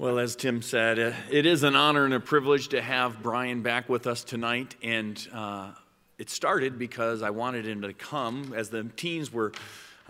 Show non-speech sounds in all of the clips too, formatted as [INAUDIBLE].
Well, as Tim said, uh, it is an honor and a privilege to have Brian back with us tonight. And uh, it started because I wanted him to come as the teens were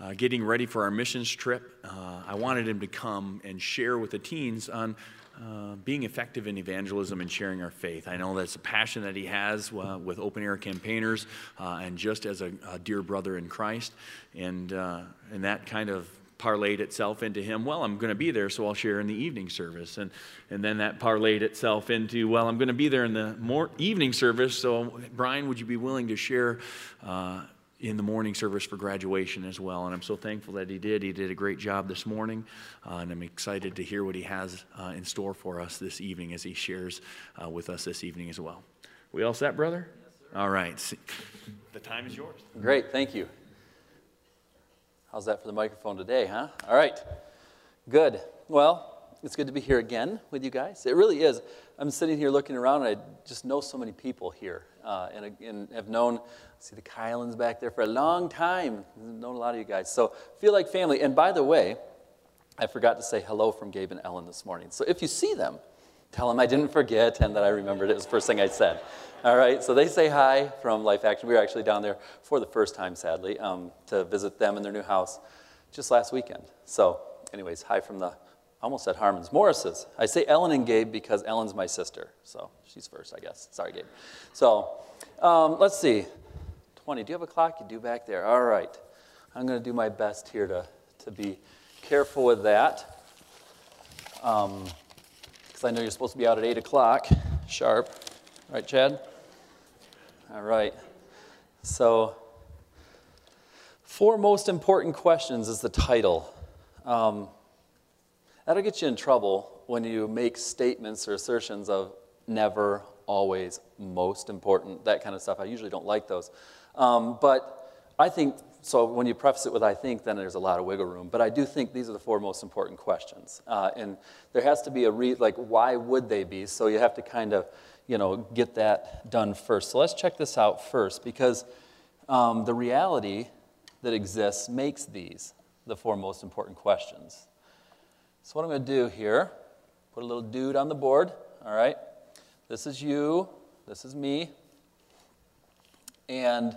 uh, getting ready for our missions trip. Uh, I wanted him to come and share with the teens on uh, being effective in evangelism and sharing our faith. I know that's a passion that he has uh, with open air campaigners and just as a, a, dear brother in Christ. And, and that kind of parlayed itself into him, well, I'm going to be there, so I'll share in the evening service. And, and then that parlayed itself into, well, I'm going to be there in the more evening service, so Brian, would you be willing to share uh, in the morning service for graduation as well? And I'm so thankful that he did. He did a great job this morning, uh, and I'm excited to hear what he has uh, in store for us this evening as he shares uh, with us this evening as well. We all set, brother? Yes, all right. The time is yours. Great, thank you. How's that for the microphone today, huh? All right. Good. Well, it's good to be here again with you guys. It really is. I'm sitting here looking around and I just know so many people here uh, and, and, have known, see the Kylans back there for a long time. I've known a lot of you guys. So feel like family. And by the way, I forgot to say hello from Gabe and Ellen this morning. So if you see them, tell them I didn't forget and that I remembered it was the first thing I said. All right, so they say hi from Life Action. We were actually down there for the first time, sadly, um, to visit them in their new house just last weekend. So, anyways, hi from the almost at Harmon's Morris's. I say Ellen and Gabe because Ellen's my sister, so she's first, I guess. Sorry, Gabe. So, um, let's see. 20. Do you have a clock? You do back there. All right. I'm going to do my best here to, to be careful with that. Because I know you're supposed to be out at 8 o'clock sharp. Right, Chad? All right. So, four most important questions is the title. Um, that'll get you in trouble when you make statements or assertions of never, always, most important, that kind of stuff. I usually don't like those. Um, but I think, so when you preface it with I think, then there's a lot of wiggle room. But I do think these are the four most important questions. Uh, and there has to be a re, like, why would they be? So you have to kind of you know, get that done first. So let's check this out first because um, the reality that exists makes these the four most important questions. So, what I'm going to do here, put a little dude on the board, all right? This is you, this is me, and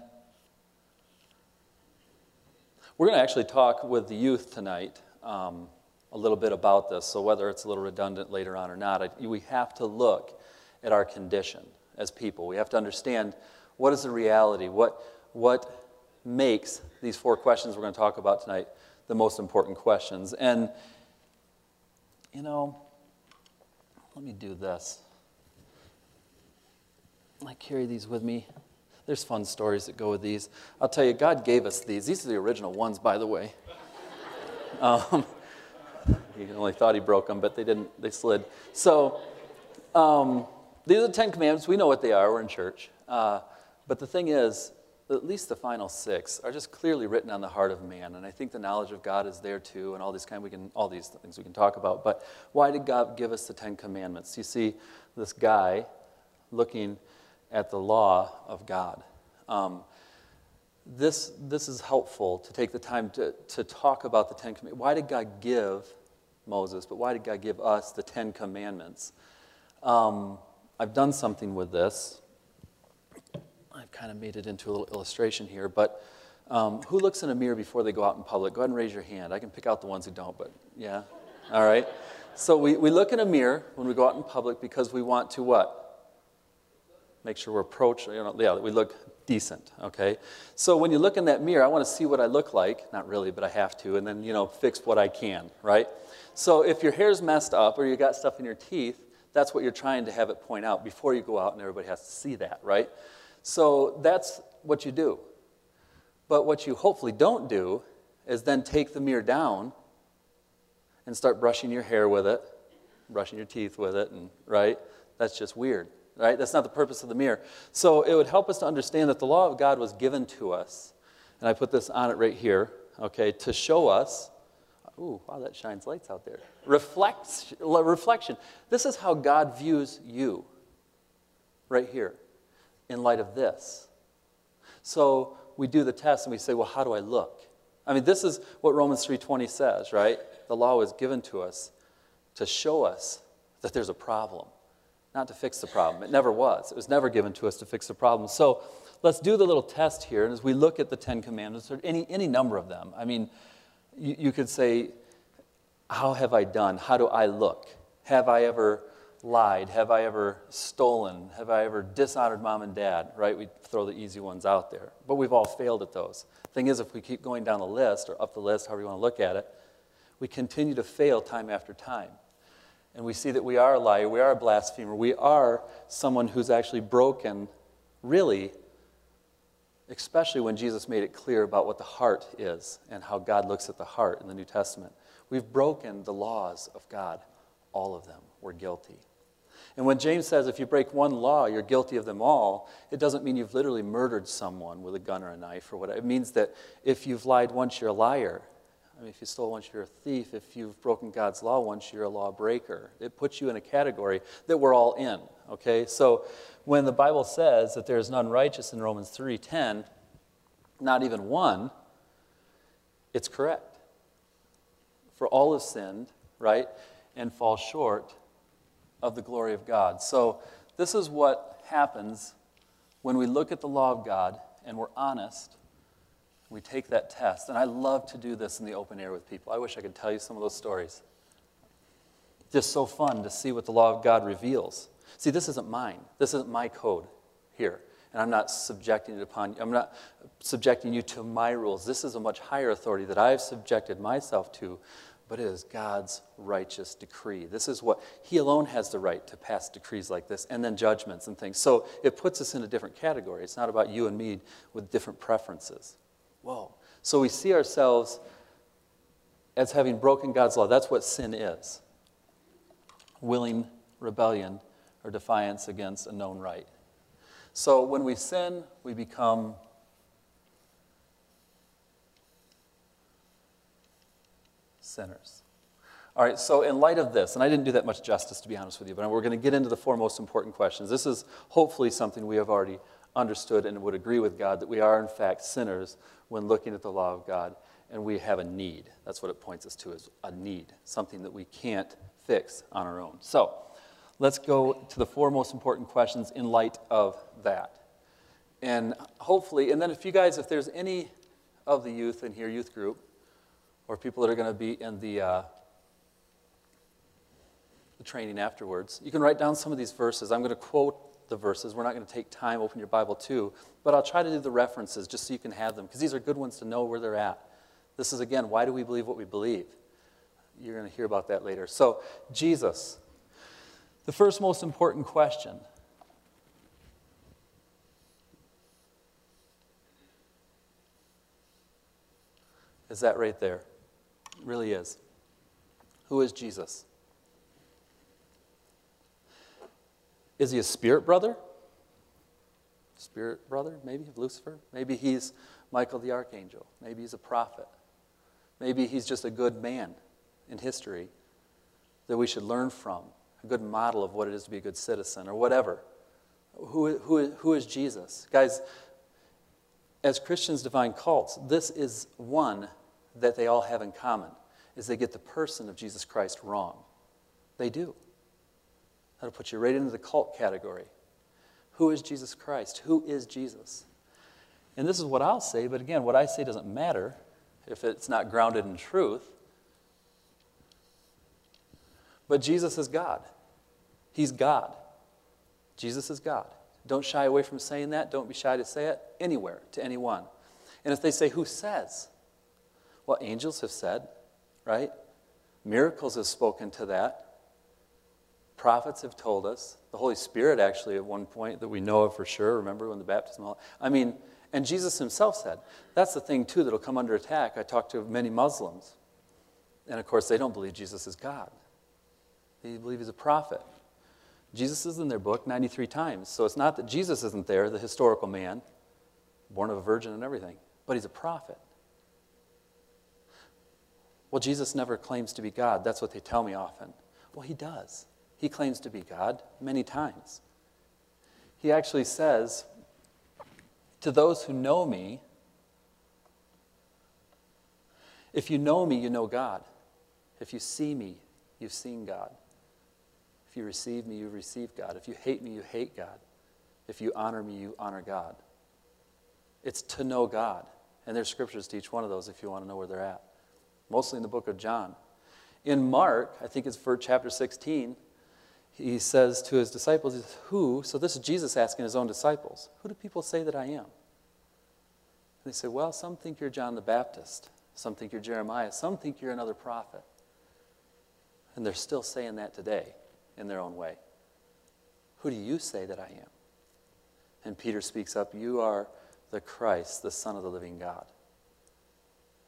we're going to actually talk with the youth tonight um, a little bit about this. So, whether it's a little redundant later on or not, I, we have to look at our condition as people. We have to understand what is the reality, what, what makes these four questions we're going to talk about tonight the most important questions. And, you know, let me do this. I carry these with me. There's fun stories that go with these. I'll tell you, God gave us these. These are the original ones, by the way. [LAUGHS] Um, he only thought he broke them, but they didn't. They slid. So, um, these are the Ten Commandments. We know what they are. We're in church. Uh, but the thing is, at least the final six are just clearly written on the heart of man. And I think the knowledge of God is there too, and all these kind we can all these things we can talk about. But why did God give us the Ten Commandments? You see this guy looking at the law of God. Um, this, this is helpful to take the time to, to talk about the Ten Commandments. Why did God give Moses, but why did God give us the Ten Commandments? Um, I've done something with this. I've kind of made it into a little illustration here, but um, who looks in a mirror before they go out in public? Go ahead and raise your hand. I can pick out the ones who don't, but yeah. All right. So we, we look in a mirror when we go out in public because we want to what? Make sure we're approach, you know, yeah, we look decent, okay? So when you look in that mirror, I want to see what I look like. Not really, but I have to, and then, you know, fix what I can, right? So if your hair's messed up or you got stuff in your teeth, that's what you're trying to have it point out before you go out and everybody has to see that, right? So that's what you do. But what you hopefully don't do is then take the mirror down and start brushing your hair with it, brushing your teeth with it, and right? That's just weird, right? That's not the purpose of the mirror. So it would help us to understand that the law of God was given to us, and I put this on it right here, okay, to show us Ooh, wow, that shines lights out there. Reflects, reflection. This is how God views you, right here, in light of this. So we do the test and we say, well, how do I look? I mean, this is what Romans 3.20 says, right? The law was given to us to show us that there's a problem, not to fix the problem. It never was. It was never given to us to fix the problem. So let's do the little test here. And as we look at the Ten Commandments, or any, any number of them, I mean, you, you could say, How have I done? How do I look? Have I ever lied? Have I ever stolen? Have I ever dishonored mom and dad? Right? We throw the easy ones out there. But we've all failed at those. Thing is, if we keep going down the list or up the list, however you want to look at it, we continue to fail time after time. And we see that we are a liar, we are a blasphemer, we are someone who's actually broken, really, especially when Jesus made it clear about what the heart is and how God looks at the heart in the New Testament. We've broken the laws of God, all of them. We're guilty. And when James says if you break one law, you're guilty of them all, it doesn't mean you've literally murdered someone with a gun or a knife or whatever. It means that if you've lied once, you're a liar. I mean, if you stole once, you're a thief. If you've broken God's law once, you're a lawbreaker. It puts you in a category that we're all in, okay? So when the Bible says that there's none righteous in Romans 3.10, not even one, it's correct. For all have sinned, right, and fall short of the glory of God. So, this is what happens when we look at the law of God and we're honest. We take that test. And I love to do this in the open air with people. I wish I could tell you some of those stories. Just so fun to see what the law of God reveals. See, this isn't mine. This isn't my code here. And I'm not subjecting it upon you. I'm not subjecting you to my rules. This is a much higher authority that I've subjected myself to but it is God's righteous decree. This is what He alone has the right to pass decrees like this and then judgments and things. So it puts us in a different category. It's not about you and me with different preferences. Whoa. So we see ourselves as having broken God's law. That's what sin is willing rebellion or defiance against a known right. So when we sin, we become sinners. All right, so in light of this, and I didn't do that much justice to be honest with you, but we're going to get into the four most important questions. This is hopefully something we have already understood and would agree with God that we are in fact sinners when looking at the law of God and we have a need. That's what it points us to is a need, something that we can't fix on our own. So, let's go to the four most important questions in light of that. And hopefully, and then if you guys, if there's any of the youth in here, youth group, or people that are going to be in the, uh, the training afterwards. You can write down some of these verses. I'm going to quote the verses. We're not going to take time, open your Bible too, but I'll try to do the references just so you can have them, because these are good ones to know where they're at. This is, again, why do we believe what we believe? You're going to hear about that later. So, Jesus, the first most important question is that right there really is. Who is Jesus? Is he a spirit brother? Spirit brother, maybe, of Lucifer? Maybe he's Michael the archangel. Maybe he's a prophet. Maybe he's just a good man in history that we should learn from, a good model of what it is to be a good citizen, or whatever. Who, who, who is Jesus? Guys, as Christians define cults, this is one that they all have in common is they get the person of Jesus Christ wrong. They do. That'll put you right into the cult category. Who is Jesus Christ? Who is Jesus? And this is what I'll say, but again, what I say doesn't matter if it's not grounded in truth. But Jesus is God. He's God. Jesus is God. Don't shy away from saying that. Don't be shy to say it anywhere to anyone. And if they say, Who says? Well, angels have said, right? Miracles have spoken to that. Prophets have told us. The Holy Spirit, actually, at one point that we know of for sure. Remember when the baptism? I mean, and Jesus himself said. That's the thing, too, that'll come under attack. I talked to many Muslims. And of course, they don't believe Jesus is God, they believe he's a prophet. Jesus is in their book 93 times. So it's not that Jesus isn't there, the historical man, born of a virgin and everything, but he's a prophet. Well, Jesus never claims to be God. That's what they tell me often. Well, he does. He claims to be God many times. He actually says, To those who know me, if you know me, you know God. If you see me, you've seen God. If you receive me, you receive God. If you hate me, you hate God. If you honor me, you honor God. It's to know God. And there's scriptures to each one of those if you want to know where they're at. Mostly in the book of John. In Mark, I think it's for chapter 16, he says to his disciples, Who, so this is Jesus asking his own disciples, who do people say that I am? And they say, Well, some think you're John the Baptist, some think you're Jeremiah, some think you're another prophet. And they're still saying that today in their own way. Who do you say that I am? And Peter speaks up, You are the Christ, the Son of the living God.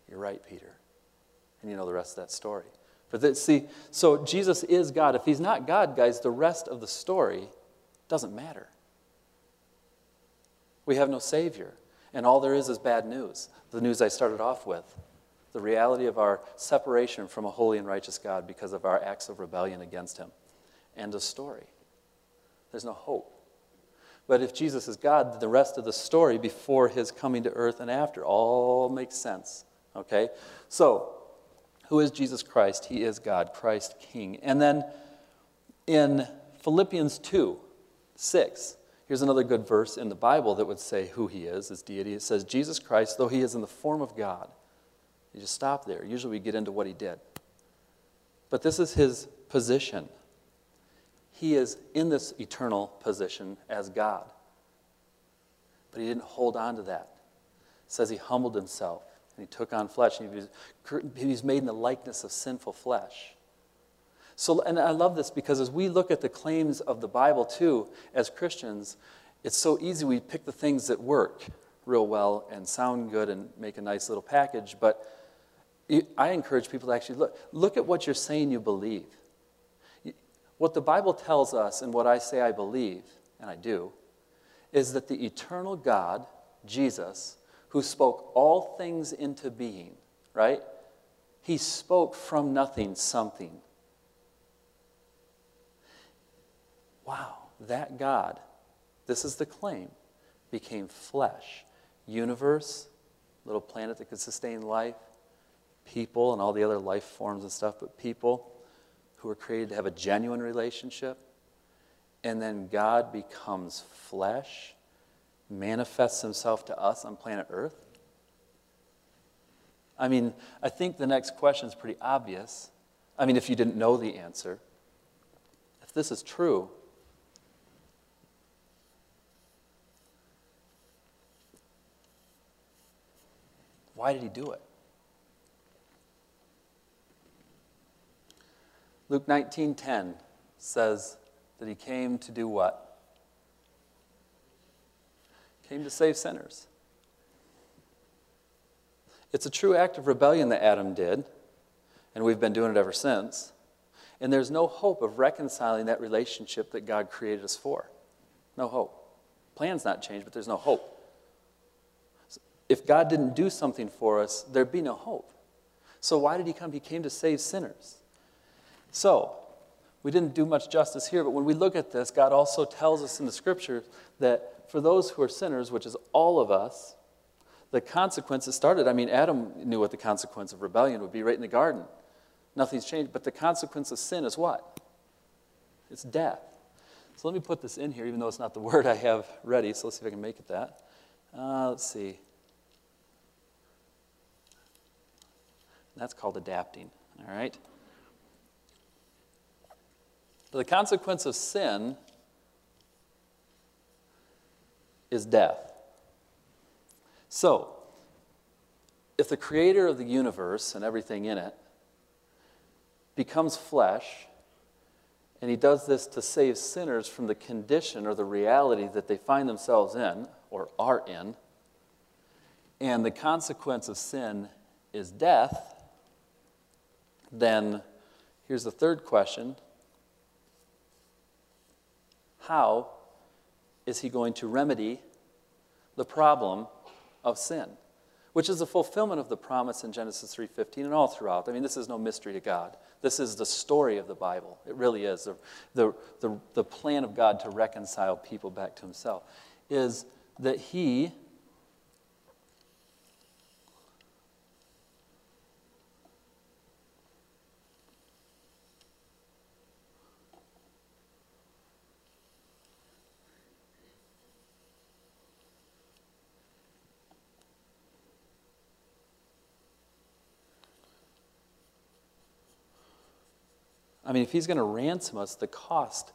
You're right, Peter. And you know the rest of that story. But the, see, so Jesus is God. If he's not God, guys, the rest of the story doesn't matter. We have no Savior. And all there is is bad news. The news I started off with the reality of our separation from a holy and righteous God because of our acts of rebellion against Him. End of story. There's no hope. But if Jesus is God, the rest of the story before His coming to earth and after all makes sense. Okay? So, who is Jesus Christ? He is God, Christ King. And then in Philippians 2 6, here's another good verse in the Bible that would say who he is, his deity. It says, Jesus Christ, though he is in the form of God. You just stop there. Usually we get into what he did. But this is his position. He is in this eternal position as God. But he didn't hold on to that. It says he humbled himself and he took on flesh, and he was, made in the likeness of sinful flesh. So, and I love this because as we look at the claims of the Bible too, as Christians, it's so easy we pick the things that work real well and sound good and make a nice little package. But I encourage people to actually look, look at what you're saying you believe. What the Bible tells us and what I say I believe, and I do, is that the eternal God, Jesus, who spoke all things into being, right? He spoke from nothing something. Wow, that God, this is the claim, became flesh, universe, little planet that could sustain life, people and all the other life forms and stuff, but people who were created to have a genuine relationship. And then God becomes flesh manifests himself to us on planet Earth? I mean, I think the next question is pretty obvious. I mean, if you didn't know the answer, if this is true, why did he do it? Luke 19:10 says that he came to do what? Came to save sinners. It's a true act of rebellion that Adam did, and we've been doing it ever since. And there's no hope of reconciling that relationship that God created us for. No hope. Plan's not changed, but there's no hope. If God didn't do something for us, there'd be no hope. So why did he come? He came to save sinners. So, we didn't do much justice here, but when we look at this, God also tells us in the scripture that for those who are sinners, which is all of us, the consequences started. I mean, Adam knew what the consequence of rebellion would be right in the garden. Nothing's changed. But the consequence of sin is what? It's death. So let me put this in here, even though it's not the [LAUGHS] word I have ready. So let's see if I can make it that. Uh, let's see. That's called adapting. All right? The consequence of sin is death. So, if the creator of the universe and everything in it becomes flesh, and he does this to save sinners from the condition or the reality that they find themselves in or are in, and the consequence of sin is death, then here's the third question How is he going to remedy the problem of sin, which is the fulfillment of the promise in Genesis 3:15 and all throughout. I mean, this is no mystery to God. This is the story of the Bible. It really is. The, the, the, the plan of God to reconcile people back to himself is that he mean, if he's going to ransom us, the cost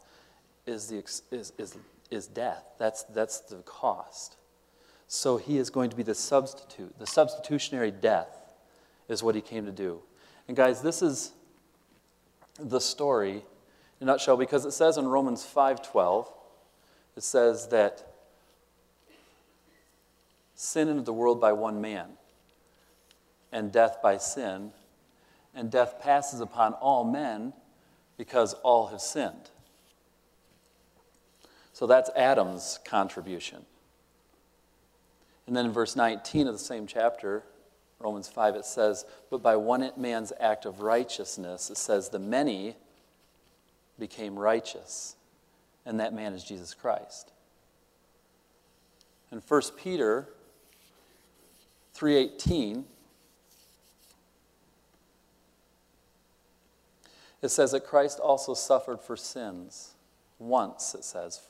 is, the, is, is, is death. That's, that's the cost. So he is going to be the substitute. The substitutionary death is what he came to do. And guys, this is the story in a nutshell because it says in Romans 5:12, it says that sin entered the world by one man, and death by sin, and death passes upon all men because all have sinned. So that's Adam's contribution. And then in verse 19 of the same chapter, Romans 5, it says, But by one man's act of righteousness, it says, the many became righteous. And that man is Jesus Christ. In 1 Peter 3:18 it says that Christ also suffered for sins once it says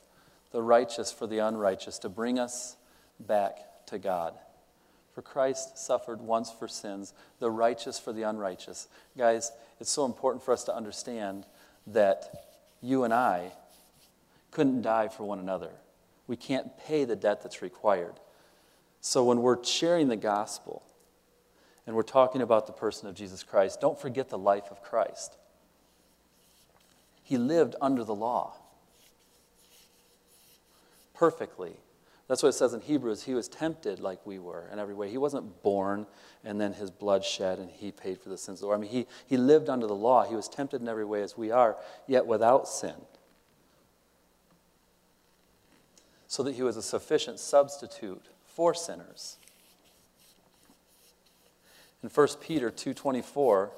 the righteous for the unrighteous to bring us back to God. For Christ suffered once for sins, the righteous for the unrighteous. Guys, it's so important for us to understand that you and I couldn't die for one another. We can't pay the debt that's required. So when we're sharing the gospel and we're talking about the person of Jesus Christ, don't forget the life of Christ. He lived under the law perfectly. That's what it says in Hebrews. He was tempted like we were in every way. He wasn't born and then his blood shed and he paid for the sins of the world. I mean, he, he lived under the law. He was tempted in every way as we are, yet without sin. So that he was a sufficient substitute for sinners. In 1 Peter 2:24,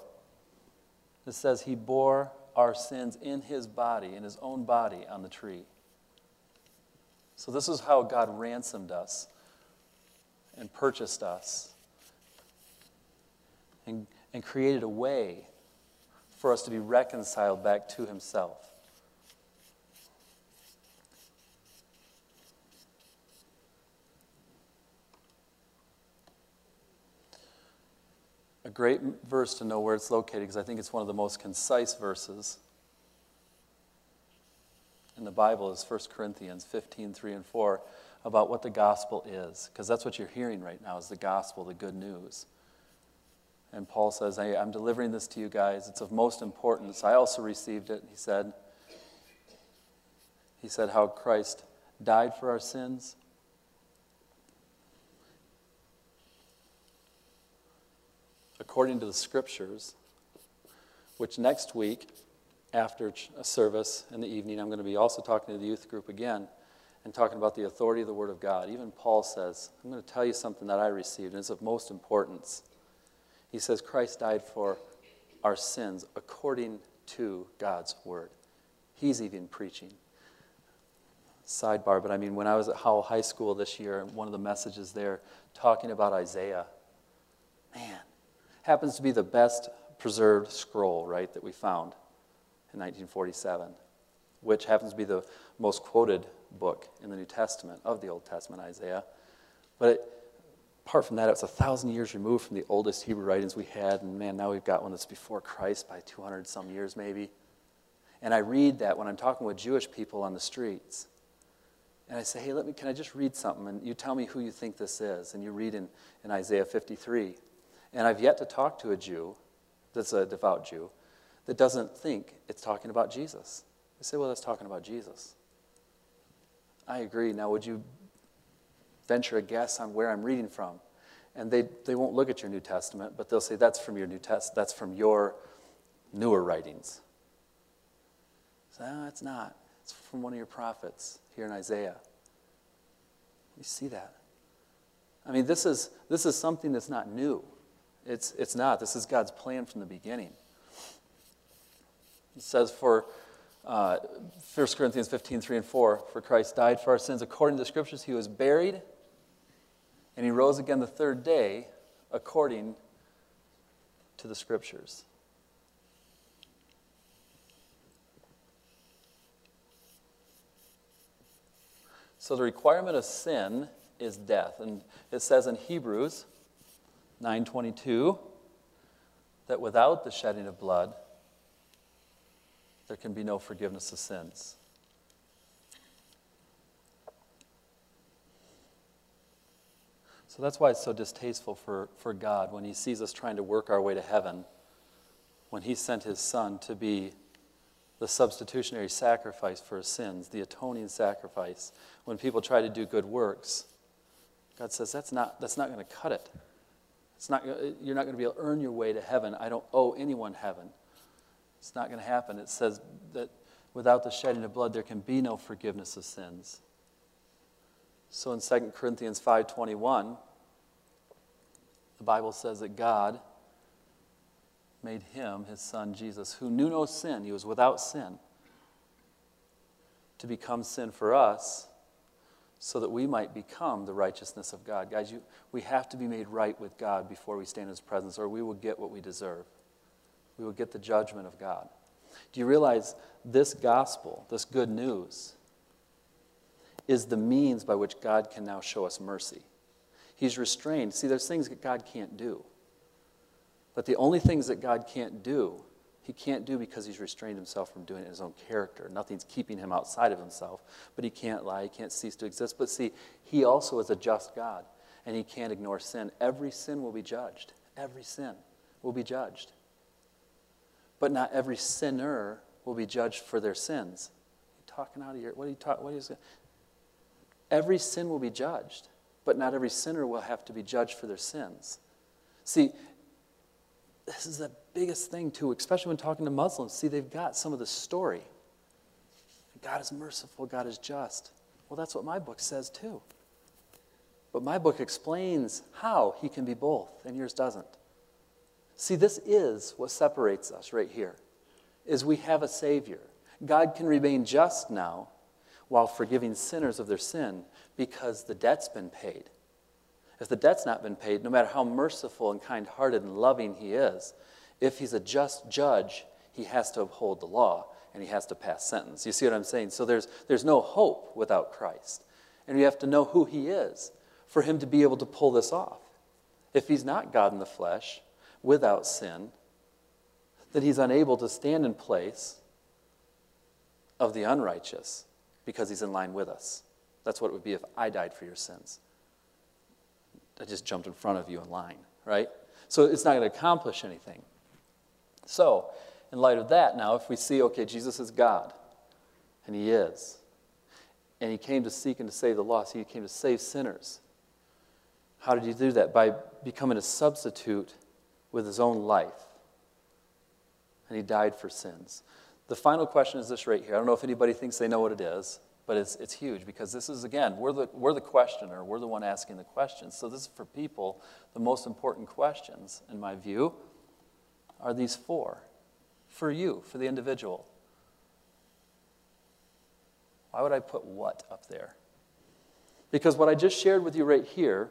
it says he bore our sins in his body, in his own body on the tree. So, this is how God ransomed us and purchased us and, and created a way for us to be reconciled back to Himself. Great verse to know where it's located because I think it's one of the most concise verses in the Bible is 1 Corinthians 15, 3 and 4, about what the gospel is. Because that's what you're hearing right now is the gospel, the good news. And Paul says, hey, I'm delivering this to you guys. It's of most importance. I also received it, he said. He said how Christ died for our sins. According to the scriptures, which next week after a uh, service in the evening, I'm going to be also talking to the youth group again and talking about the authority of the Word of God. Even Paul says, I'm going to tell you something that I received, and it's of most importance. He says, Christ died for our sins according to God's Word. He's even preaching. Sidebar, but I mean, when I was at Howell High School this year, one of the messages there talking about Isaiah, man, happens to be the best preserved scroll, right, that we found in 1947, which happens to be the most quoted book in the New Testament of the Old Testament, Isaiah. But it, apart from that, it's a thousand years removed from the oldest Hebrew writings we had, and man, now we've got one that's before Christ by 200 some years maybe. And I read that when I'm talking with Jewish people on the streets. And I say, hey, let me, can I just read something? And you tell me who you think this is. And you read in, in Isaiah 53. And I've yet to talk to a Jew that's a devout Jew that doesn't think it's talking about Jesus. They say, well, that's talking about Jesus. I agree. Now, would you venture a guess on where I'm reading from? And they, they won't look at your New Testament, but they'll say, that's from your New Test, that's from your newer writings. So, no, it's not. It's from one of your prophets here in Isaiah. You see that. I mean, this is, this is something that's not new. It's, it's not. This is God's plan from the beginning. It says for uh, 1 Corinthians 15, 3 and 4, for Christ died for our sins according to the scriptures. He was buried, and he rose again the third day according to the scriptures. So the requirement of sin is death. And it says in Hebrews 9:22 that without the shedding of blood there can be no forgiveness of sins. So that's why it's so distasteful for, for God when He sees us trying to work our way to heaven, when He sent His Son to be the substitutionary sacrifice for sins, the atoning sacrifice. When people try to do good works, God says that's not, that's not going to cut it. It's not, you're not going to be able to earn your way to heaven. I don't owe anyone heaven. It's not going to happen. It says that without the shedding of blood, there can be no forgiveness of sins. So in 2 Corinthians 5:21, the Bible says that God made him, his son Jesus, who knew no sin, he was without sin, to become sin for us so that we might become the righteousness of God. Guys, you, we have to be made right with God before we stand in his presence, or we will get what we deserve. We will get the judgment of God. Do you realize this gospel, this good news, is the means by which God can now show us mercy. He's restrained. See, there's things that God can't do. But the only things that God can't do, he can't do because he's restrained himself from doing it in his own character. Nothing's keeping him outside of himself. But he can't lie, he can't cease to exist. But see, he also is a just God, and he can't ignore sin. Every sin will be judged. Every sin will be judged. But not every sinner will be judged for their sins. You talking out of your what are you talking? What is? Every sin will be judged, but not every sinner will have to be judged for their sins. See, this is the biggest thing, too, especially when talking to Muslims. See, they've got some of the story. God is merciful, God is just. Well, that's what my book says, too. But my book explains how he can be both, and yours doesn't. See, this is what separates us right here. Is we have a savior. God can remain just now while forgiving sinners of their sin because the debt's been paid. If the debt's not been paid, no matter how merciful and kind hearted and loving he is, if he's a just judge, he has to uphold the law and he has to pass sentence. You see what I'm saying? So there's, there's no hope without Christ. And you have to know who he is for him to be able to pull this off. If he's not God in the flesh, without sin, then he's unable to stand in place of the unrighteous because he's in line with us. That's what it would be if I died for your sins. I just jumped in front of you in line, right? So it's not going to accomplish anything. So, in light of that, now, if we see, okay, Jesus is God, and he is, and he came to seek and to save the lost, he came to save sinners. How did he do that? By becoming a substitute with his own life. And he died for sins. The final question is this right here. I don't know if anybody thinks they know what it is, but it's, it's huge because this is, again, we're the, we're the questioner, we're the one asking the questions. So, this is for people the most important questions, in my view, are these four for you, for the individual. Why would I put what up there? Because what I just shared with you right here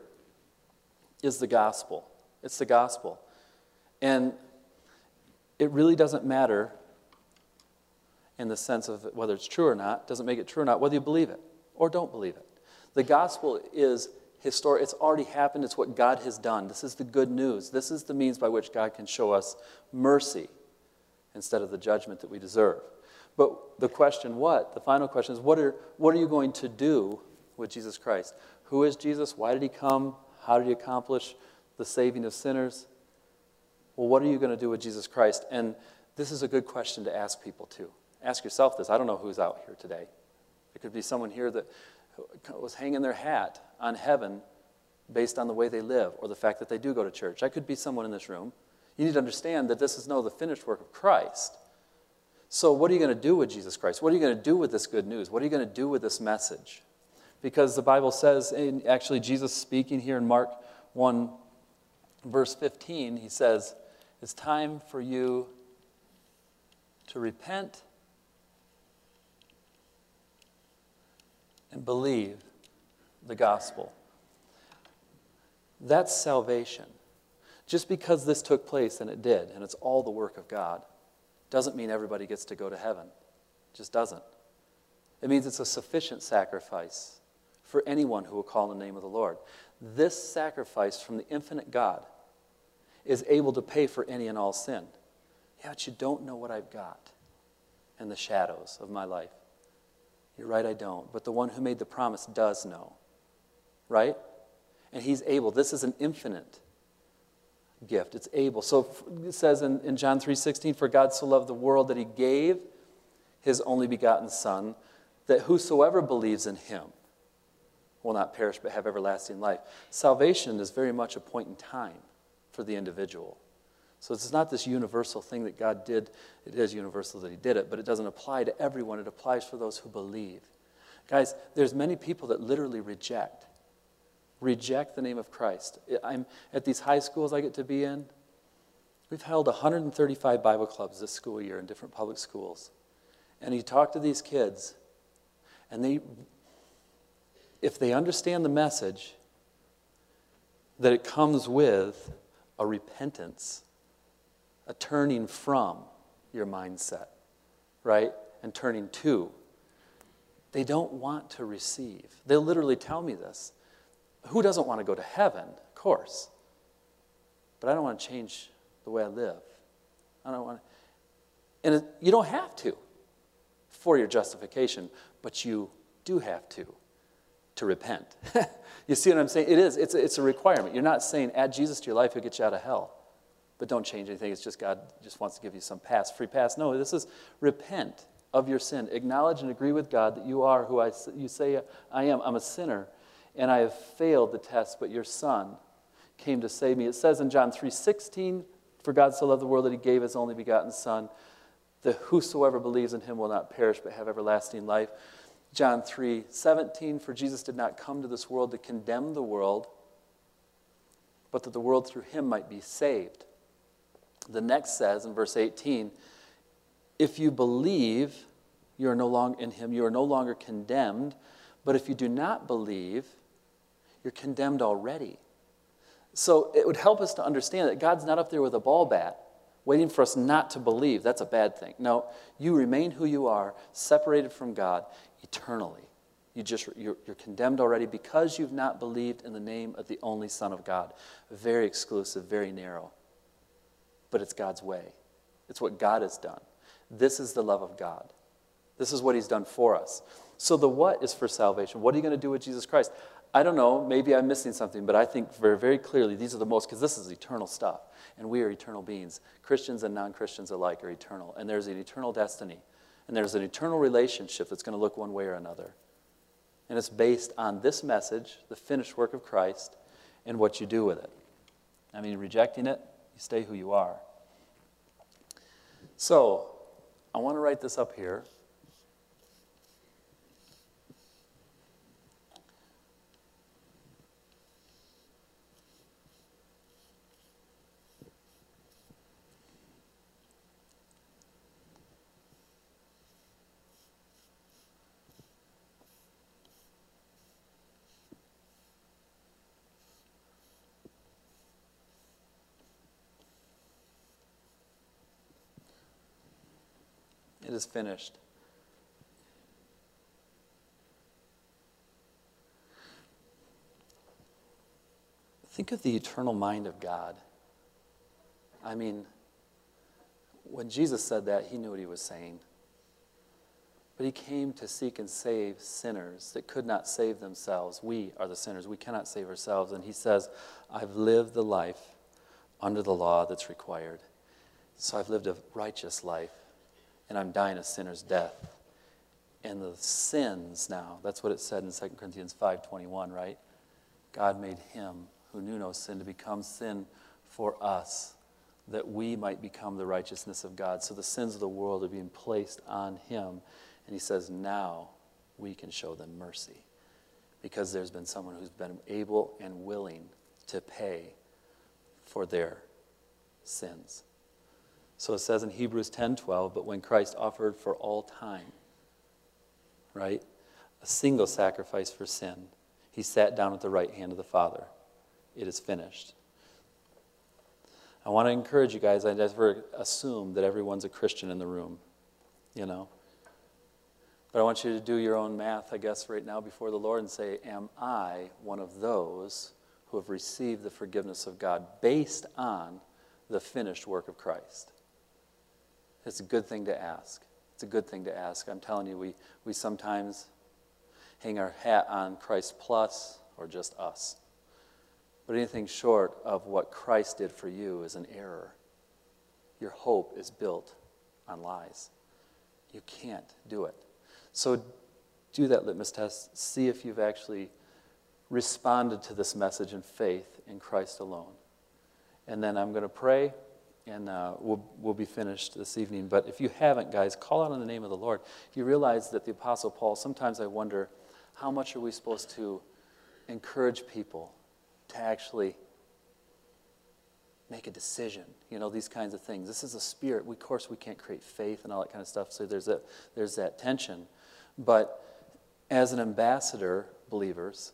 is the gospel. It's the gospel. And it really doesn't matter in the sense of whether it's true or not, doesn't make it true or not, whether you believe it or don't believe it. The gospel is it's already happened, it's what God has done. This is the good news. This is the means by which God can show us mercy instead of the judgment that we deserve. But the question, what? The final question is, what are, what are you going to do with Jesus Christ? Who is Jesus? Why did he come? How did he accomplish the saving of sinners? Well, what are you going to do with Jesus Christ? And this is a good question to ask people too. Ask yourself this. I don't know who's out here today. It could be someone here that was hanging their hat on heaven based on the way they live or the fact that they do go to church. I could be someone in this room. You need to understand that this is no the finished work of Christ. So, what are you going to do with Jesus Christ? What are you going to do with this good news? What are you going to do with this message? Because the Bible says, and actually, Jesus speaking here in Mark 1, verse 15, he says, It's time for you to repent and believe the gospel. That's salvation. Just because this took place, and it did, and it's all the work of God, doesn't mean everybody gets to go to heaven. It just doesn't. It means it's a sufficient sacrifice for anyone who will call the name of the Lord. This sacrifice from the infinite God is able to pay for any and all sin. Yeah, but you don't know what I've got. in the shadows of my life. You're right, I don't. But the one who made the promise does know. Right? And he's able. This is an infinite gift. It's able. So it says in, in John 3:16, For God so loved the world that he gave his only begotten Son, that whosoever believes in him will not perish but have everlasting life. Salvation is very much a point in time for the individual. So it's not this universal thing that God did. It is universal that He did it, but it doesn't apply to everyone. It applies for those who believe. Guys, there's many people that literally reject, reject the name of Christ. I'm at these high schools I get to be in. We've held 135 Bible clubs this school year in different public schools. And you talk to these kids, and they, if they understand the message, that it comes with a repentance a turning from your mindset, right? And turning to. They don't want to receive. They literally tell me this. Who doesn't want to go to heaven? Of course. But I don't want to change the way I live. I don't want to. And you don't have to for your justification, but you do have to to repent. [LAUGHS] you see what I'm saying? It is. It's it's a requirement. You're not saying add Jesus to your life, he'll get you out of hell but don't change anything. It's just God just wants to give you some pass, free pass. No, this is repent of your sin. Acknowledge and agree with God that you are who I, you say I am. I'm a sinner, and I have failed the test, but your Son came to save me. It says in John 3.16, For God so loved the world that he gave his only begotten Son, that whosoever believes in him will not perish but have everlasting life. John 3.17, For Jesus did not come to this world to condemn the world, but that the world through him might be saved. The next says in verse 18, if you believe, you are no longer in him, you are no longer condemned, but if you do not believe, you're condemned already. So it would help us to understand that God's not up there with a ball bat waiting for us not to believe. That's a bad thing. No, you remain who you are, separated from God eternally. You just, you're, you're, condemned already because you've not believed in the name of the only Son of God. Very exclusive, very narrow but it's God's way. It's what God has done. This is the love of God. This is what He's done for us. So, the what is for salvation. What are you going to do with Jesus Christ? I don't know. Maybe I'm missing something, but I think very, very clearly these are the most, because this is eternal stuff. And we are eternal beings. Christians and non Christians alike are eternal. And there's an eternal destiny. And there's an eternal relationship that's going to look one way or another. And it's based on this message, the finished work of Christ, and what you do with it. I mean, rejecting it, you stay who you are. So, I want to write this up here. It is finished. Think of the eternal mind of God. I mean, when Jesus said that, he knew what he was saying. But he came to seek and save sinners that could not save themselves. We are the sinners. We cannot save ourselves. And he says, I've lived the life under the law that's required. So I've lived a righteous life and I'm dying a sinner's death. And the sins now, that's what it said in 2 Corinthians 5.21, right? God made him who knew no sin to become sin for us, that we might become the righteousness of God. So the sins of the world are being placed on him. And he says, now we can show them mercy. Because there's been someone who's been able and willing to pay for their sins. So it says in Hebrews 10:12, but when Christ offered for all time, right, a single sacrifice for sin, he sat down at the right hand of the Father. It is finished. I want to encourage you guys, I never assume that everyone's a Christian in the room, you know. But I want you to do your own math, I guess, right now before the Lord and say, Am I one of those who have received the forgiveness of God based on the finished work of Christ? It's a good thing to ask. It's a good thing to ask. I'm telling you, we, we sometimes hang our hat on Christ plus or just us. But anything short of what Christ did for you is an error. Your hope is built on lies. You can't do it. So do that litmus test. See if you've actually responded to this message in faith in Christ alone. And then I'm going to pray, and uh, we'll, we'll be finished this evening. But if you haven't, guys, call out on the name of the Lord. You realize that the Apostle Paul, sometimes I wonder how much are we supposed to encourage people to actually make a decision you know these kinds of things this is a spirit we, of course we can't create faith and all that kind of stuff so there's, a, there's that tension but as an ambassador believers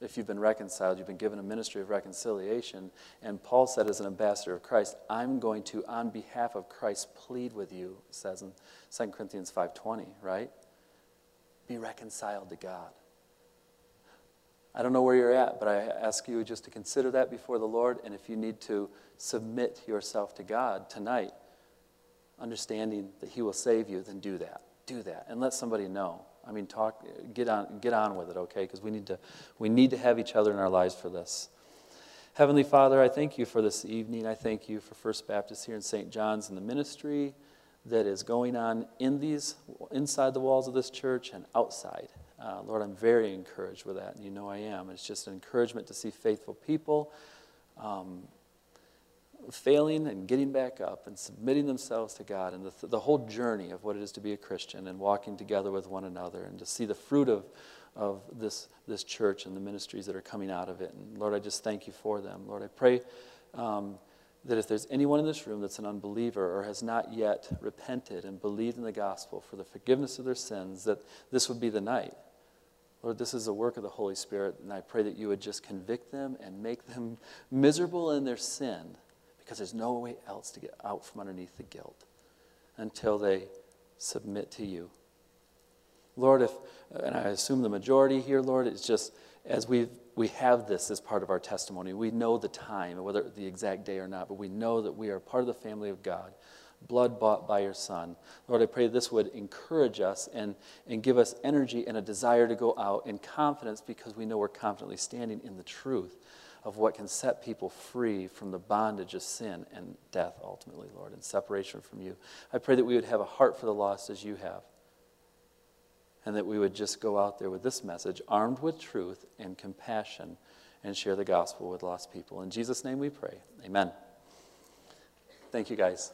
if you've been reconciled you've been given a ministry of reconciliation and paul said as an ambassador of christ i'm going to on behalf of christ plead with you says in 2 corinthians 5.20 right be reconciled to god I don't know where you're at, but I ask you just to consider that before the Lord. And if you need to submit yourself to God tonight, understanding that He will save you, then do that. Do that. And let somebody know. I mean, talk, get on, get on with it, okay? Because we, need to, we need to have each other in our lives for this. Heavenly Father, I thank you for this evening. I thank you for First Baptist here in St. John's and the ministry that is going on in these, inside the walls of this church and outside. Uh, Lord, I'm very encouraged with that, and you know I am. It's just an encouragement to see faithful people um, failing and getting back up and submitting themselves to God and the, the whole journey of what it is to be a Christian and walking together with one another and to see the fruit of, of this, this church and the ministries that are coming out of it. And Lord, I just thank you for them. Lord, I pray. Um, that if there's anyone in this room that's an unbeliever or has not yet repented and believed in the gospel for the forgiveness of their sins, that this would be the night. Lord, this is a work of the Holy Spirit, and I pray that you would just convict them and make them miserable in their sin because there's no way else to get out from underneath the guilt until they submit to you. Lord, if, and I assume the majority here, Lord, it's just as we we have this as part of our testimony. We know the time, whether the exact day or not, but we know that we are part of the family of God blood bought by your Son. Lord, I pray this would encourage us and, and give us energy and a desire to go out in confidence because we know we're confidently standing in the truth of what can set people free from the bondage of sin and death, ultimately, Lord, and separation from you. I pray that we would have a heart for the lost as you have. And that we would just go out there with this message, armed with truth and compassion, and share the gospel with lost people. In Jesus' name we pray. Amen. Thank you, guys.